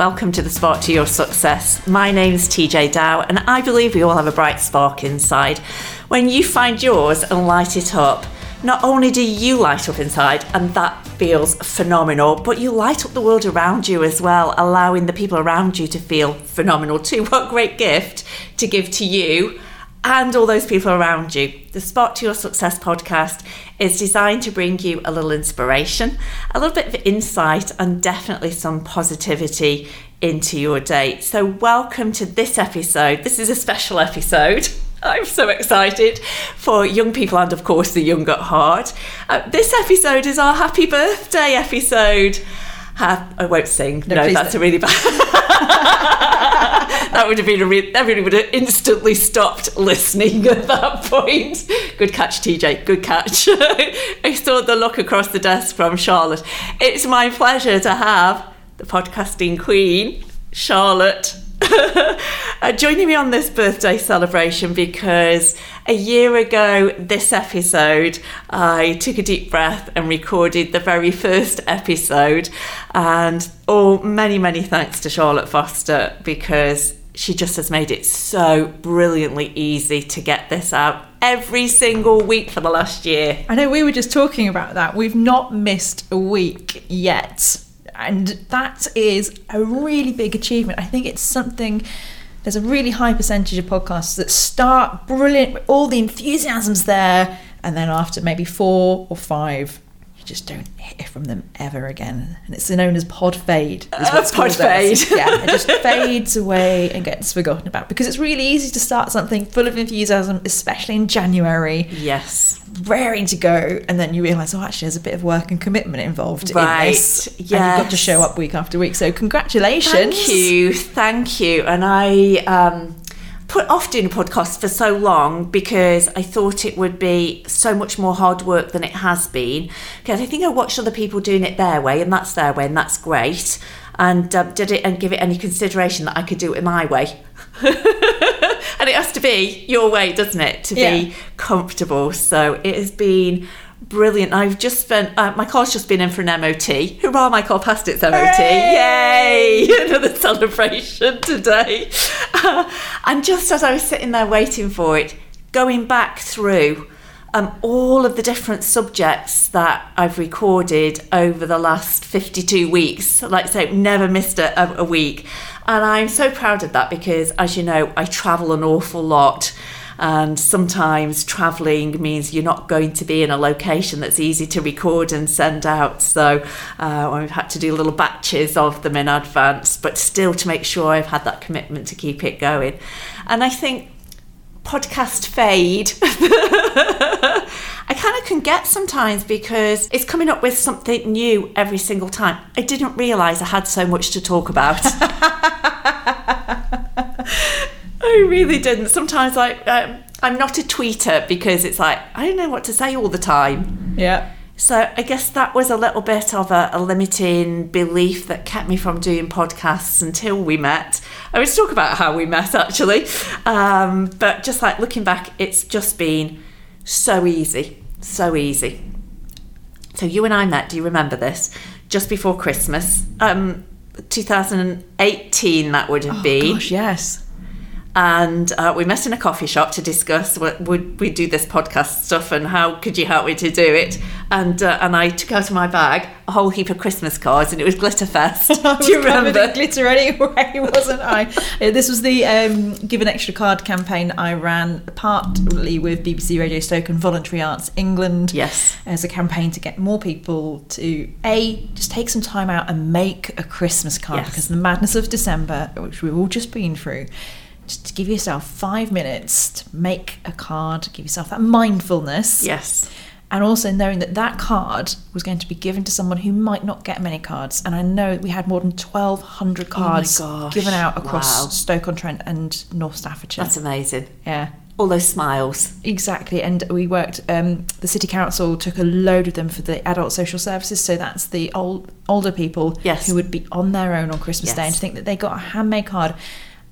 Welcome to the Spark to Your Success. My name's TeeJay Dow, and I believe we all have a bright spark inside. When you find yours and light it up, not only do you light up inside, and that feels phenomenal, but you light up the world around you as well, allowing the people around you to feel phenomenal too. What great gift to give to you and all those people around you. The Spark to Your Success podcast is designed to bring you a little inspiration, a little bit of insight, and definitely some positivity into your day. So, welcome to this episode. This is a special episode. I'm so excited for young people and, of course, the young at heart. Uh, this episode is our happy birthday episode. I won't sing. No, no that's don't. a really bad. that would have been a re- everybody would have instantly stopped listening at that point. Good catch, TeeJay. Good catch. I saw the look across the desk from Charlotte. It's my pleasure to have the podcasting queen, Charlotte uh, joining me on this birthday celebration because a year ago, this episode, I took a deep breath and recorded the very first episode. And oh, many, many thanks to Charlotte Foster because she just has made it so brilliantly easy to get this out every single week for the last year. I know we were just talking about that. We've not missed a week yet and that is a really big achievement. I think it's something. There's a really high percentage of podcasts that start brilliant, all the enthusiasm's there, and then after maybe four or five, just don't hear from them ever again. And it's known as pod fade. Uh, pod fade. yeah, it just fades away and gets forgotten about because it's really easy to start something full of enthusiasm, especially in January. Yes. Raring to go, and then you realise, oh, actually, there's a bit of work and commitment involved right. in this. Yes. And you've got to show up week after week. So, congratulations. Thank you. Thank you. And I, um, put off doing a podcast for so long because I thought it would be so much more hard work than it has been. Because I think I watched other people doing it their way, and that's their way, and that's great. And um, did it and give it any consideration that I could do it my way. and it has to be your way, doesn't it, to yeah. be comfortable. So it has been brilliant. I've just spent, uh, my car's just been in for an MOT. Hurrah, my car passed its MOT. Hooray! Yay! Another celebration today. Uh, and just as I was sitting there waiting for it, going back through um, all of the different subjects that I've recorded over the last 52 weeks. Like I say, never missed a, a week. And I'm so proud of that because, as you know, I travel an awful lot. And sometimes traveling means you're not going to be in a location that's easy to record and send out. So uh, I've had to do little batches of them in advance, but still to make sure I've had that commitment to keep it going. And I think podcast fade I kind of can get sometimes because it's coming up with something new every single time. I didn't realise I had so much to talk about. I really didn't. Sometimes like um, I'm not a tweeter because it's like I don't know what to say all the time. Yeah. So I guess that was a little bit of a, a, limiting belief that kept me from doing podcasts until we met. I was talk about how we met actually, um, but just like looking back, it's just been so easy, so easy. So you and I met. Do you remember this? Just before Christmas, um, 2018. That would have oh, been. Gosh, yes and uh, we met in a coffee shop to discuss what would we do this podcast stuff and how could you help me to do it and uh, and I took out of my bag a whole heap of Christmas cards and it was Glitterfest. do you remember? glitter anyway, wasn't I? this was the um, Give an Extra Card campaign I ran partly with BBC Radio Stoke and Voluntary Arts England. Yes, as a campaign to get more people to a just take some time out and make a Christmas card yes. because the madness of December, which we've all just been through just to give yourself five minutes to make a card, give yourself that mindfulness. Yes. And also knowing that that card was going to be given to someone who might not get many cards. And I know we had more than 1,200 cards oh given out across wow. Stoke-on-Trent and North Staffordshire. That's amazing. Yeah all those smiles. Exactly, and we worked. Um, the city council took a load of them for the adult social services. So that's the old older people yes. who would be on their own on Christmas yes. Day, and to think that they got a handmade card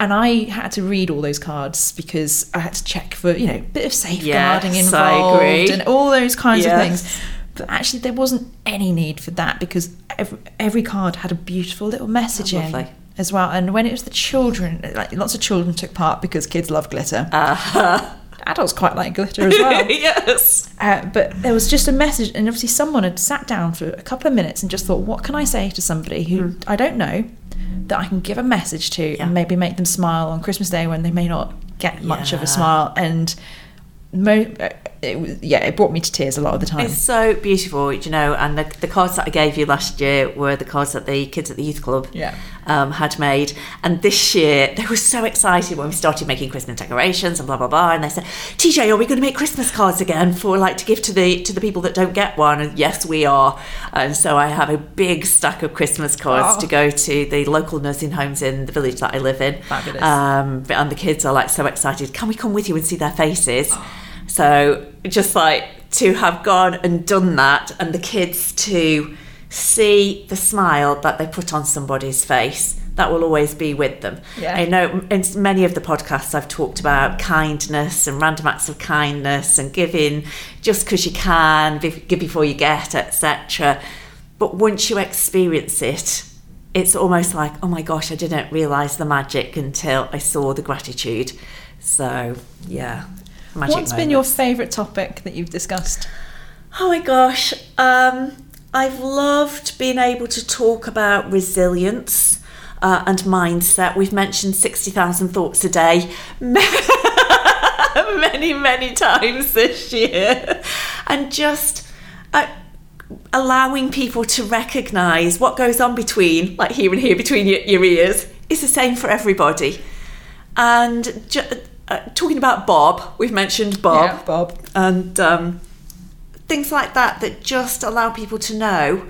and I had to read all those cards because I had to check for you know a bit of safeguarding yes, involved and all those kinds yes. of things. But actually, there wasn't any need for that because every, every card had a beautiful little message in. as well. And when it was the children, like lots of children took part because kids love glitter. Uh, Adults quite like glitter as well. yes. Uh, but there was just a message, and obviously someone had sat down for a couple of minutes and just thought, what can I say to somebody who I don't know that I can give a message to Yeah. and maybe make them smile on Christmas Day when they may not get much of a smile? And mo- uh, it was, yeah, it brought me to tears a lot of the time. It's so beautiful, you know, and the, the cards that I gave you last year were the cards that the kids at the youth club Yeah. Um, had made. And this year, they were so excited when we started making Christmas decorations and blah blah blah. And they said, "TeeJay, are we going to make Christmas cards again for like to give to the to the people that don't get one?" And yes, we are. And so I have a big stack of Christmas cards Oh. to go to the local nursing homes in the village that I live in. Fabulous. Um, and the kids are like so excited. Can we come with you and see their faces? So just like to have gone and done that, and the kids to see the smile that they put on somebody's face, that will always be with them. Yeah. I know in many of the podcasts I've talked about kindness and random acts of kindness and giving just because you can, give before you get, etc. But once you experience it, it's almost like, oh my gosh, I didn't realise the magic until I saw the gratitude. So, yeah. Magic What's been your favourite topic that you've discussed? Oh my gosh. Um, I've loved being able to talk about resilience uh, and mindset. We've mentioned 60,000 thoughts a day many, many times this year. And just uh, allowing people to recognize what goes on between, like here and here, between your, your ears, is the same for everybody. And ju- uh, talking about Bob, we've mentioned Bob Yeah, Bob. and um, things like that that just allow people to know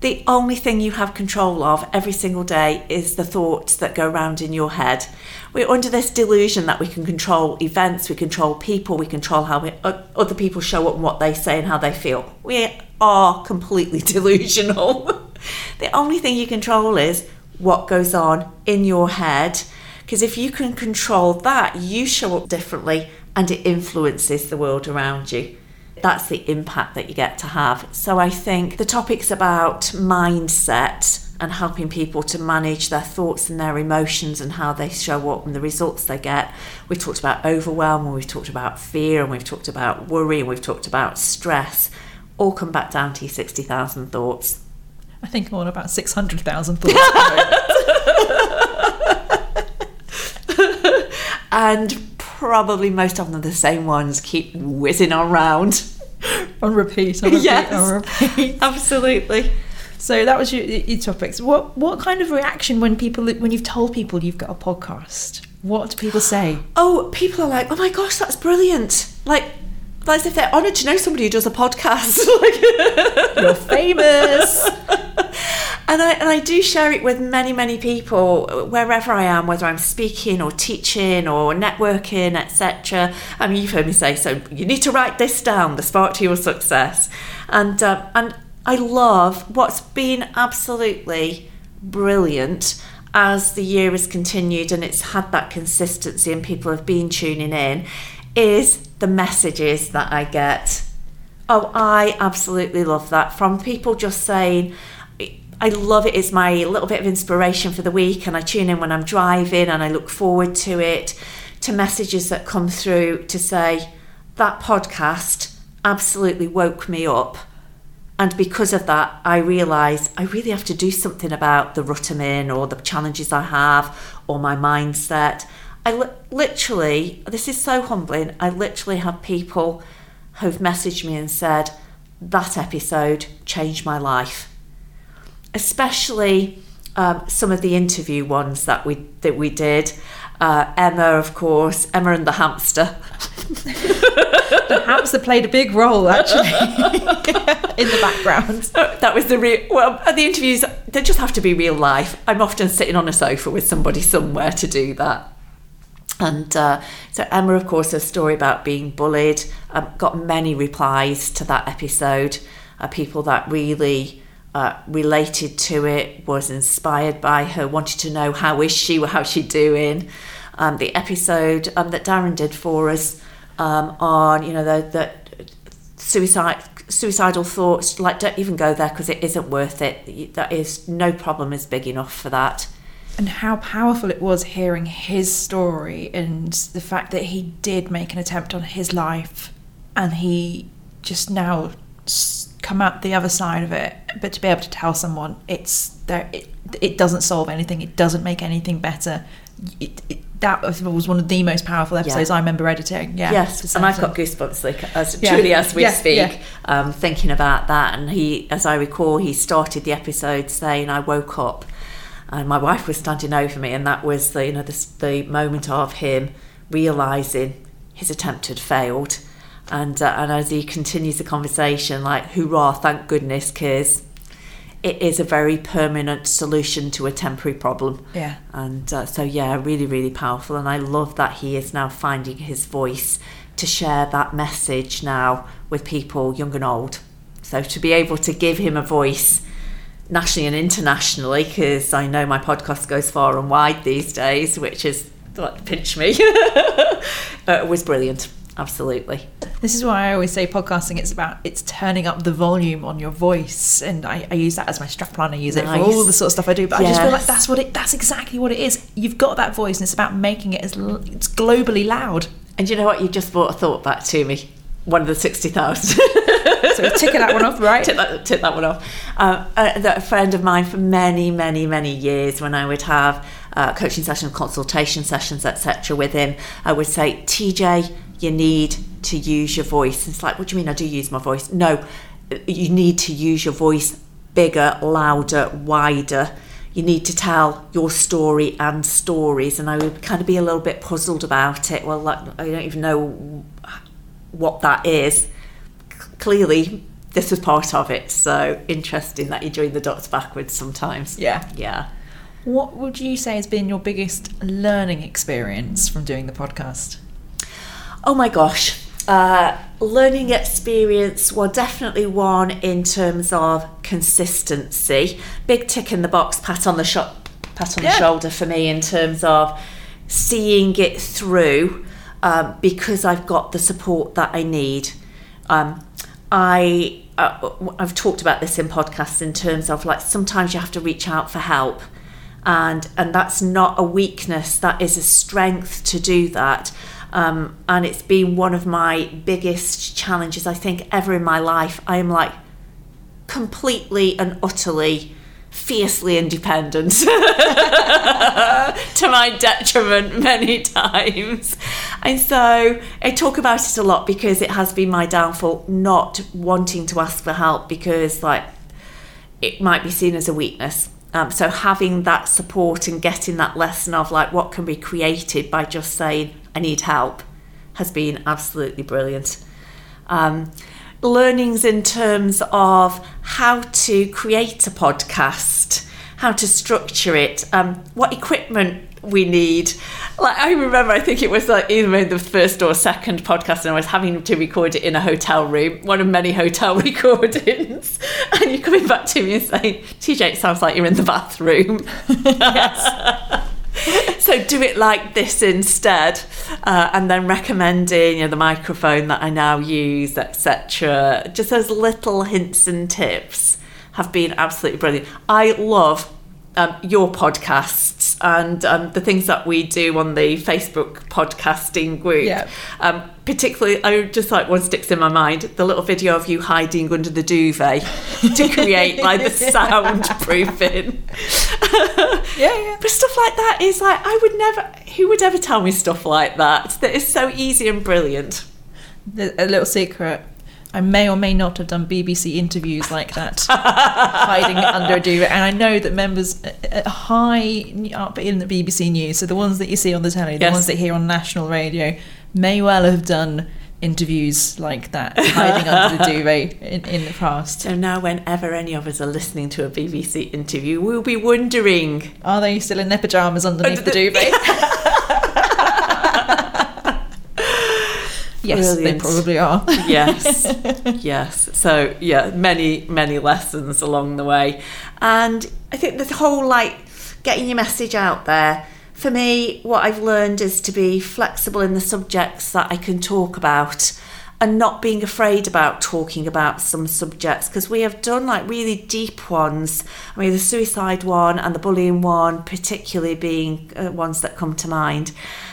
the only thing you have control of every single day is the thoughts that go around in your head. We're under this delusion that we can control events, we control people, we control how we, other people show up and what they say and how they feel. We are completely delusional. the only thing you control is what goes on in your head. Because if you can control that, you show up differently and it influences the world around you. That's the impact that you get to have. So I think the topics about mindset and helping people to manage their thoughts and their emotions and how they show up and the results they get. We've talked about overwhelm and we've talked about fear and we've talked about worry and we've talked about stress. All come back down to your 60,000 thoughts. I think I'm on about 600,000 thoughts. And probably most of them are the same ones keep whizzing around. On repeat, on repeat, Yes. on repeat. Absolutely. So that was your, your topics. What what kind of reaction when people when you've told people you've got a podcast? What do people say? Oh, people are like, oh my gosh, that's brilliant. Like, like as if they're honoured to know somebody who does a podcast. Like- You're famous. and I and I do share it with many many people wherever I am, whether I'm speaking or teaching or networking, etc. I mean, you've heard me say so. You need to write this down: the spark to your success. And uh, and I love what's been absolutely brilliant as the year has continued and it's had that consistency and people have been tuning in is the messages that I get. Oh, I absolutely love that from people just saying, I love it. It's my little bit of inspiration for the week, and I tune in when I'm driving and I look forward to it. To messages that come through to say, that podcast absolutely woke me up. And because of that, I realise I really have to do something about the rut I'm in or the challenges I have or my mindset. I li- literally, this is so humbling, I literally have people who've messaged me and said, that episode changed my life. Especially um, some of the interview ones that we that we did. Uh, Emma, of course, Emma and the hamster. the hamster played a big role actually in the background. That was the real well the interviews they just have to be real life i'm often sitting on a sofa with somebody somewhere to do that and uh, so emma of course her story about being bullied um, got many replies to that episode uh, people that really uh, related to it was inspired by her wanted to know how is she how's she doing. Um, the episode um, that darren did for us um, on you know the, the suicide suicidal thoughts like don't even go there because it isn't worth it. That is no problem is big enough for that. And how powerful it was hearing his story and the fact that he did make an attempt on his life and he just now come out the other side of it but to be able to tell someone it's there it, it doesn't solve anything it doesn't make anything better it, it, that was one of the most powerful episodes I remember editing. Yeah, yes, and I've got goosebumps like as Yeah. truly as we Yeah, speak, yeah. um, thinking about that. And he, as I recall, he started the episode saying, "I woke up." And my wife was standing over me, and that was the you know the, the moment of him realizing his attempt had failed, and uh, and as he continues the conversation, like hurrah, thank goodness, because it is a very permanent solution to a temporary problem. Yeah. And uh, so, yeah, really, really powerful. And I love that he is now finding his voice to share that message now with people young and old. So, to be able to give him a voice nationally and internationally, because I know my podcast goes far and wide these days, which is like pinch me, uh, was brilliant. Absolutely. This is why I always say podcasting. It's about it's turning up the volume on your voice, and I, I use that as my strapline. I use it for all the sort of stuff I do. But I just feel like that's what it. That's exactly what it is. You've got that voice, and it's about making it as it's globally loud. And you know what? You just brought a thought back to me. One of the 60,000. So ticking that one off, right? Tick that, tick that one off. Um, a, a friend of mine for many, many, many years, when I would have uh, coaching sessions, consultation sessions, etc., with him, I would say, TeeJay, you need to use your voice. It's like, what do you mean I do use my voice? No, you need to use your voice bigger, louder, wider. You need to tell your story and stories. And I would kind of be a little bit puzzled about it. Well, like, I don't even know what that is clearly this was part of it. So interesting that you join the dots backwards sometimes. Yeah. Yeah. What would you say has been your biggest learning experience from doing the podcast? Oh my gosh. Uh, learning experience, well, definitely one in terms of consistency. Big tick in the box, pat on the sho- pat on Yeah. the shoulder for me in terms of seeing it through um, because I've got the support that I need. Um, I uh, I've talked about this in podcasts in terms of like sometimes you have to reach out for help, and and that's not a weakness. That is a strength to do that. Um, and it's been one of my biggest challenges I think ever in my life. I am like completely and utterly fiercely independent to my detriment many times. And so I talk about it a lot because it has been my downfall not wanting to ask for help because like it might be seen as a weakness. Um, so having that support and getting that lesson of like what can be created by just saying I need help has been absolutely brilliant. Um, learnings in terms of how to create a podcast, how to structure it, um, what equipment we need. Like I remember, I think it was like either the first or second podcast, and I was having to record it in a hotel room, one of many hotel recordings. And you're coming back to me and saying, "TeeJay, it sounds like you're in the bathroom." so do it like this instead uh, and then recommending you know the microphone that i now use etc just those little hints and tips have been absolutely brilliant. I love um, your podcasts and um, the things that we do on the facebook podcasting group Yeah. um, particularly i just like one sticks in my mind the little video of you hiding under the duvet to create like the soundproofing Yeah, yeah. but stuff like that is like I would never. Who would ever tell me stuff like that? That is so easy and brilliant. A little secret. I may or may not have done BBC interviews like that, hiding under a duvet. And I know that members uh, uh, high up in the BBC News, so the ones that you see on the telly, the Yes. ones that hear on national radio, may well have done interviews like that, hiding under the duvet in, in the past. So now, whenever any of us are listening to a BBC interview, we'll be wondering. Are they still in their pajamas underneath Under the the- duvet? yes, Brilliant. they probably are. Yes, yes. So yeah, many many lessons along the way, and I think the whole like getting your message out there. For me, what I've learned is to be flexible in the subjects that I can talk about. And not being afraid about talking about some subjects because we have done like really deep ones. I mean, the suicide one and the bullying one, particularly being uh, ones that come to mind,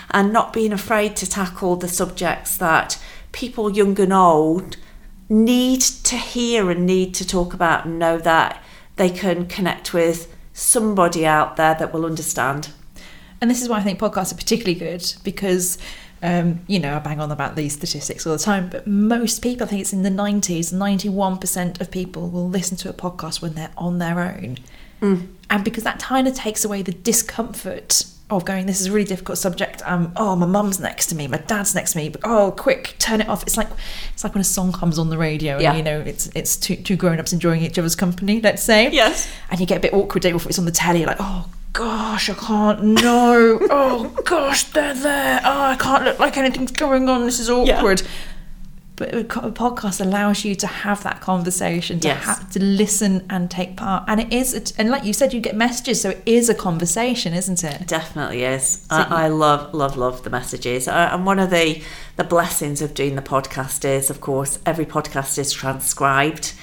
and not being afraid to tackle the subjects that people young and old need to hear and need to talk about and know that they can connect with somebody out there that will understand. And this is why I think podcasts are particularly good because, um, you know, I bang on about these statistics all the time, but most people, I think it's in the 90s, 91% of people will listen to a podcast when they're on their own. Mm. And because that kind of takes away the discomfort of going, this is a really difficult subject. Um, oh, my mum's next to me, my dad's next to me. But oh, quick, turn it off. It's like it's like when a song comes on the radio, Yeah. you know it's it's two two grown ups enjoying each other's company. Let's say, Yes. and you get a bit awkward day before it's on the telly. You're like, oh gosh, I can't. No. oh gosh, they're there. Oh, I can't look like anything's going on. This is awkward. Yeah. But a podcast allows you to have that conversation, to Yes. have to listen and take part, and it is. a- And like you said, you get messages, so it is a conversation, isn't it? Definitely is. So you- I, I love, love, love the messages. Uh, and one of the the blessings of doing the podcast is, of course, every podcast is transcribed,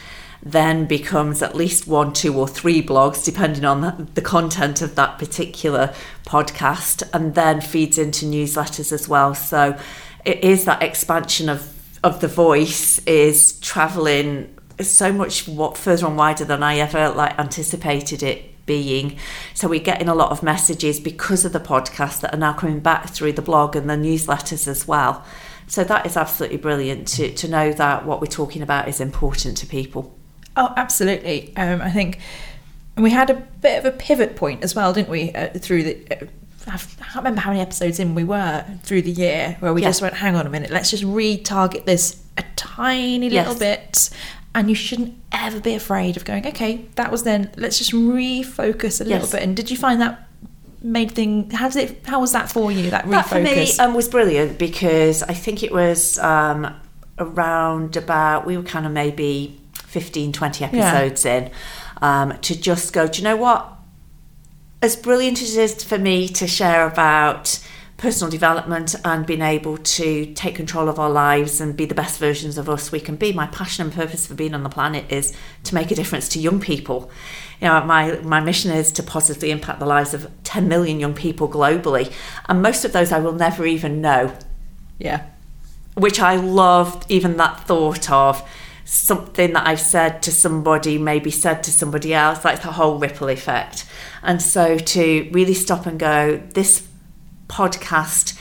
then becomes at least one, two, or three blogs, depending on the, content of that particular podcast, and then feeds into newsletters as well. So it is that expansion of of the voice is traveling so much what further and wider than I ever like anticipated it being. So we're getting a lot of messages because of the podcast that are now coming back through the blog and the newsletters as well. So that is absolutely brilliant to, to know that what we're talking about is important to people. Oh, absolutely. Um, I think and we had a bit of a pivot point as well, didn't we? Uh, through the, uh, I can't remember how many episodes in we were through the year where we Yeah. just went, hang on a minute, let's just retarget this a tiny little Yes. bit. And you shouldn't ever be afraid of going, okay, that was then, let's just refocus a little Yes. bit. And did you find that made thing, how did it, how was that for you, that refocus? That for me um, was brilliant because I think it was um, around about, we were kind of maybe 15, 20 episodes in um, to just go, do you know what? As brilliant as it is for me to share about personal development and being able to take control of our lives and be the best versions of us we can be, my passion and purpose for being on the planet is to make a difference to young people. You know, my, my mission is to positively impact the lives of 10 million young people globally. And most of those I will never even know yeah. which I love, even that thought of something that I've said to somebody, maybe said to somebody else, like the whole ripple effect. And so to really stop and go, this podcast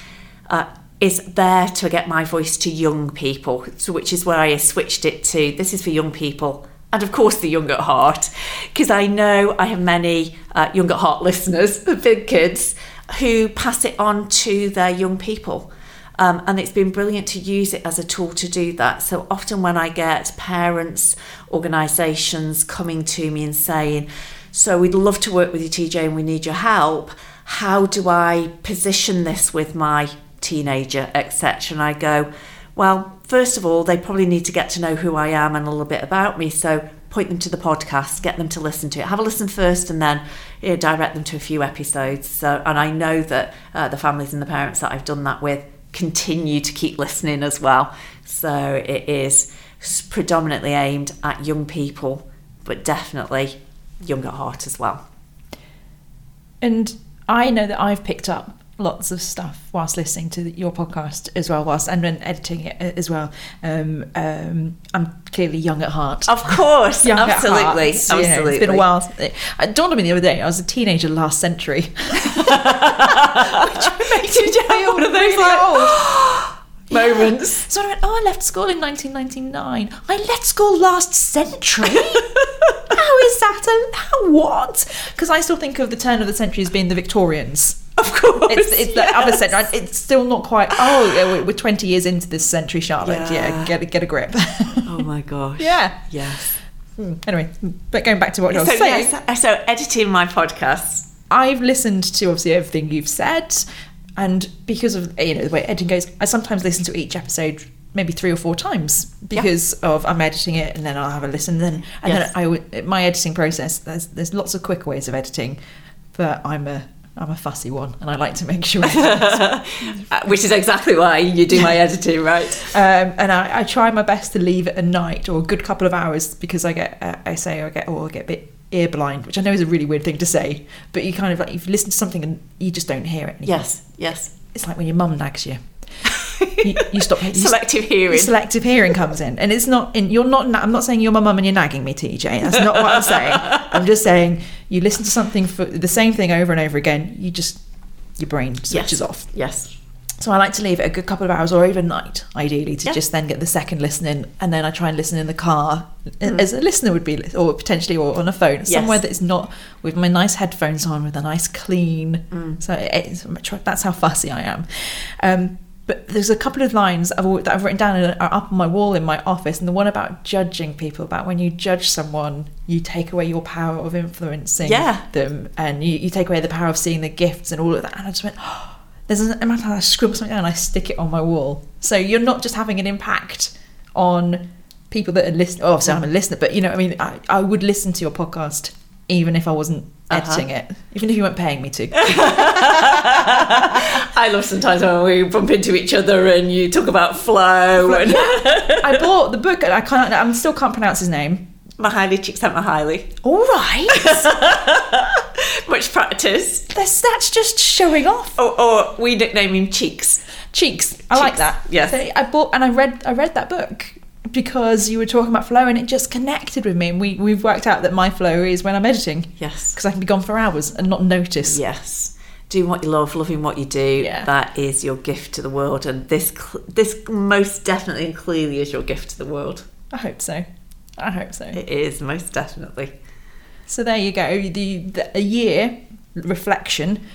uh, is there to get my voice to young people, so which is where I switched it to this is for young people. And of course, the young at heart, because I know I have many uh, young at heart listeners, the big kids, who pass it on to their young people. Um, and it's been brilliant to use it as a tool to do that. So often, when I get parents, organisations coming to me and saying, So we'd love to work with you, TeeJay, and we need your help. How do I position this with my teenager, etc.? And I go, Well, first of all, they probably need to get to know who I am and a little bit about me. So point them to the podcast, get them to listen to it. Have a listen first, and then you know, direct them to a few episodes. So, and I know that uh, the families and the parents that I've done that with continue to keep listening as well. So it is predominantly aimed at young people, but definitely young at heart as well. And I know that I've picked up lots of stuff whilst listening to your podcast as well, whilst and then editing it as well. Um, um, I'm clearly young at heart. Of course, Young at absolutely, heart. You know, absolutely. it's been a while. It dawned on me the other day. I was a teenager last century. Which makes me feel one of those, really like. Moments. So I went, oh, I left school in 1999. I left school last century? how is that? A, how what? Because I still think of the turn of the century as being the Victorians. Of course, It's, it's the other century. It's still not quite. Oh, yeah, we're- we're 20 years into this century, Charlotte. Yeah, Yeah. get, a- get a grip. Oh my gosh. yeah. Yes. Hmm, Anyway, but going back to what I was So, saying. yes, so editing my podcast. I've listened to obviously everything you've said, and because of you know the way editing goes, I sometimes listen to each episode maybe three or four times because of I'm editing it and then I'll have a listen. Then and Yes. then I my editing process. There's there's lots of quick ways of editing, but I'm a I'm a fussy one, and I like to make sure. Uh, Which is exactly why you do my editing, right? um, and I, I try my best to leave it a night or a good couple of hours because I get, uh, I say, I get, or I get a bit ear blind, which I know is a really weird thing to say, but you kind of like, you've listened to something and you just don't hear it. anymore. Yes, yes. It's like when your mum nags you. You, you stop. You, Selective hearing. Selective hearing comes in, and it's not. In, you're not. I'm not saying you're my mum and you're nagging me, TeeJay. That's not what I'm saying. I'm just saying you listen to something for the same thing over and over again. You just your brain switches Yes. off. Yes. So I like to leave it a good couple of hours or even night, ideally, to Yeah. just then get the second listen in, and then I try and listen in the car, Mm. as a listener would be, or potentially or on a phone, somewhere that's not with my nice headphones on, with a nice clean. Mm. So it's, that's how fussy I am. Um, but there's a couple of lines I've, that I've written down and are up on my wall in my office, and the one about judging people, about when you judge someone, you take away your power of influencing Yeah. them, and you, you take away the power of seeing the gifts and all of that. And I just went, there's an amount of time I scribble something down and I stick it on my wall. So you're not just having an impact on people that are listening. Oh, obviously I'm a listener, but you know, I mean, I, I would listen to your podcast even if I wasn't Uh-huh. editing it, even if you weren't paying me to. I love sometimes when we bump into each other and you talk about flow and I bought the book. and I can't. I still can't pronounce his name. Mihaly Csikszentmihalyi. All right, Much practice. that's that's just showing off. Or, or we nickname him Cheeks. Cheeks. I like that. yes. So I bought and I read I read that book because you were talking about flow and it just connected with me. And we we've worked out that my flow is when I'm editing Yes. because I can be gone for hours and not notice. Yes. Doing what you love, loving what you do, Yeah. that is your gift to the world. And this this most definitely and clearly is your gift to the world. I hope so. I hope so. It is, most definitely. So there you go. The, the a year reflection.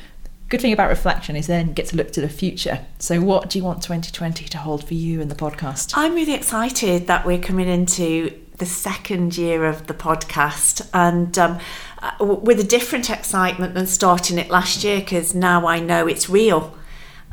Good thing about reflection is then you get to look to the future. So what do you want 2020 to hold for you and the podcast? I'm really excited that we're coming into the second year of the podcast and um, uh, with a different excitement than starting it last year because now I know it's real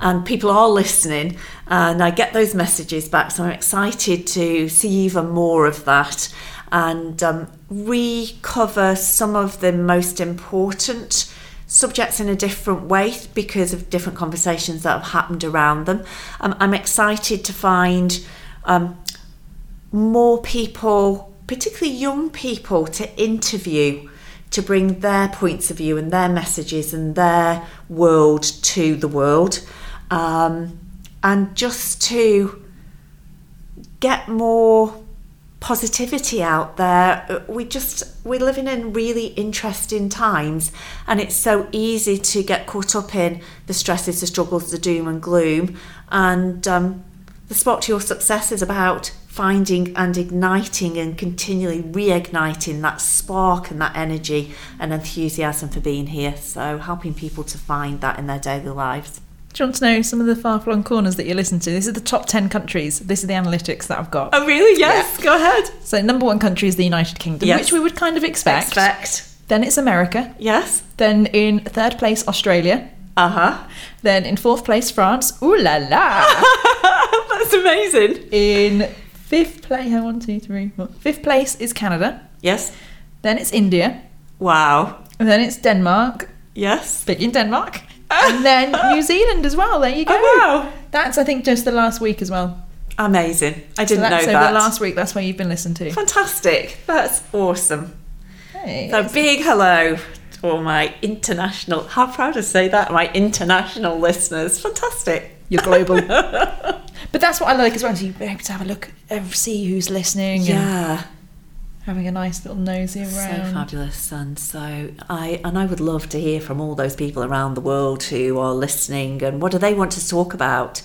and people are listening and I get those messages back. So I'm excited to see even more of that and um, recover some of the most important subjects in a different way because of different conversations that have happened around them. Um, I'm excited to find um, more people, particularly young people, to interview to bring their points of view and their messages and their world to the world. Um, and just to get more positivity out there. Uh, We just we're living in really interesting times, and it's so easy to get caught up in the stresses, the struggles, the doom and gloom. And um, the spark to your success is about finding and igniting and continually reigniting that spark and that energy and enthusiasm for being here. So helping people to find that in their daily lives. Do you want to know some of the far flung corners that you listen to? This is the top 10 countries. This is the analytics that I've got. Oh, really? Yes. Go ahead. So, number one country is the United Kingdom, Yes. which we would kind of expect. Expect. Then it's America. Yes. Then in third place, Australia. Uh huh. Then in fourth place, France. Ooh la la. That's amazing. in fifth place, one, two, three, four. Fifth place is Canada. Yes. Then it's India. Wow. And then it's Denmark. Yes. Big in Denmark. And then New Zealand as well. There you go. Oh, wow. That's, I think, just the last week as well. Amazing. I didn't that's know that. the last week. That's where you've been listened to. Fantastic. That's awesome. Hey. So big hello to all my international, how proud to say that, my international listeners. Fantastic. You're global. but that's what I like as well. So you're able to have a look, and see who's listening, and Yeah. Having a nice little nosy around. So fabulous, and so I and I would love to hear from all those people around the world who are listening, and what do they want to talk about.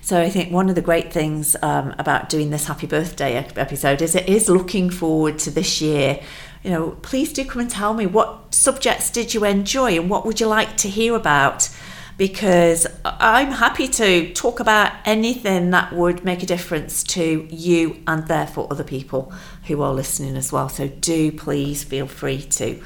So I think one of the great things um, about doing this happy birthday episode is it is looking forward to this year. You know, please do come and tell me what subjects did you enjoy and what would you like to hear about because I'm happy to talk about anything that would make a difference to you and therefore other people who are listening as well. So do please feel free to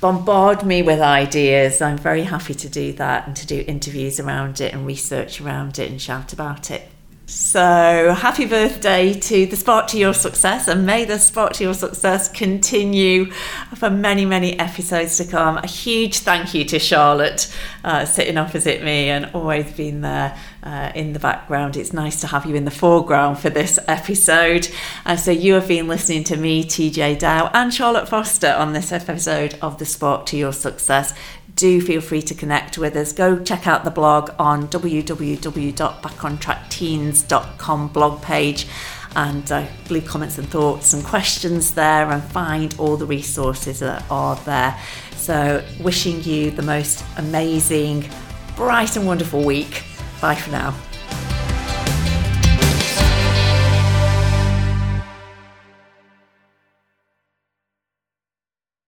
bombard me with ideas. I'm very happy to do that and to do interviews around it and research around it and shout about it. So, happy birthday to the Spark to Your Success, and may the Spark to Your Success continue for many, many episodes to come. A huge thank you to Charlotte uh, sitting opposite me and always being there uh, in the background. It's nice to have you in the foreground for this episode. And so, you have been listening to me, TeeJay Dow, and Charlotte Foster on this episode of the Spark to Your Success do feel free to connect with us. Go check out the blog on www.backontrackteens.com blog page and uh, leave comments and thoughts and questions there and find all the resources that are there. So, wishing you the most amazing, bright, and wonderful week. Bye for now.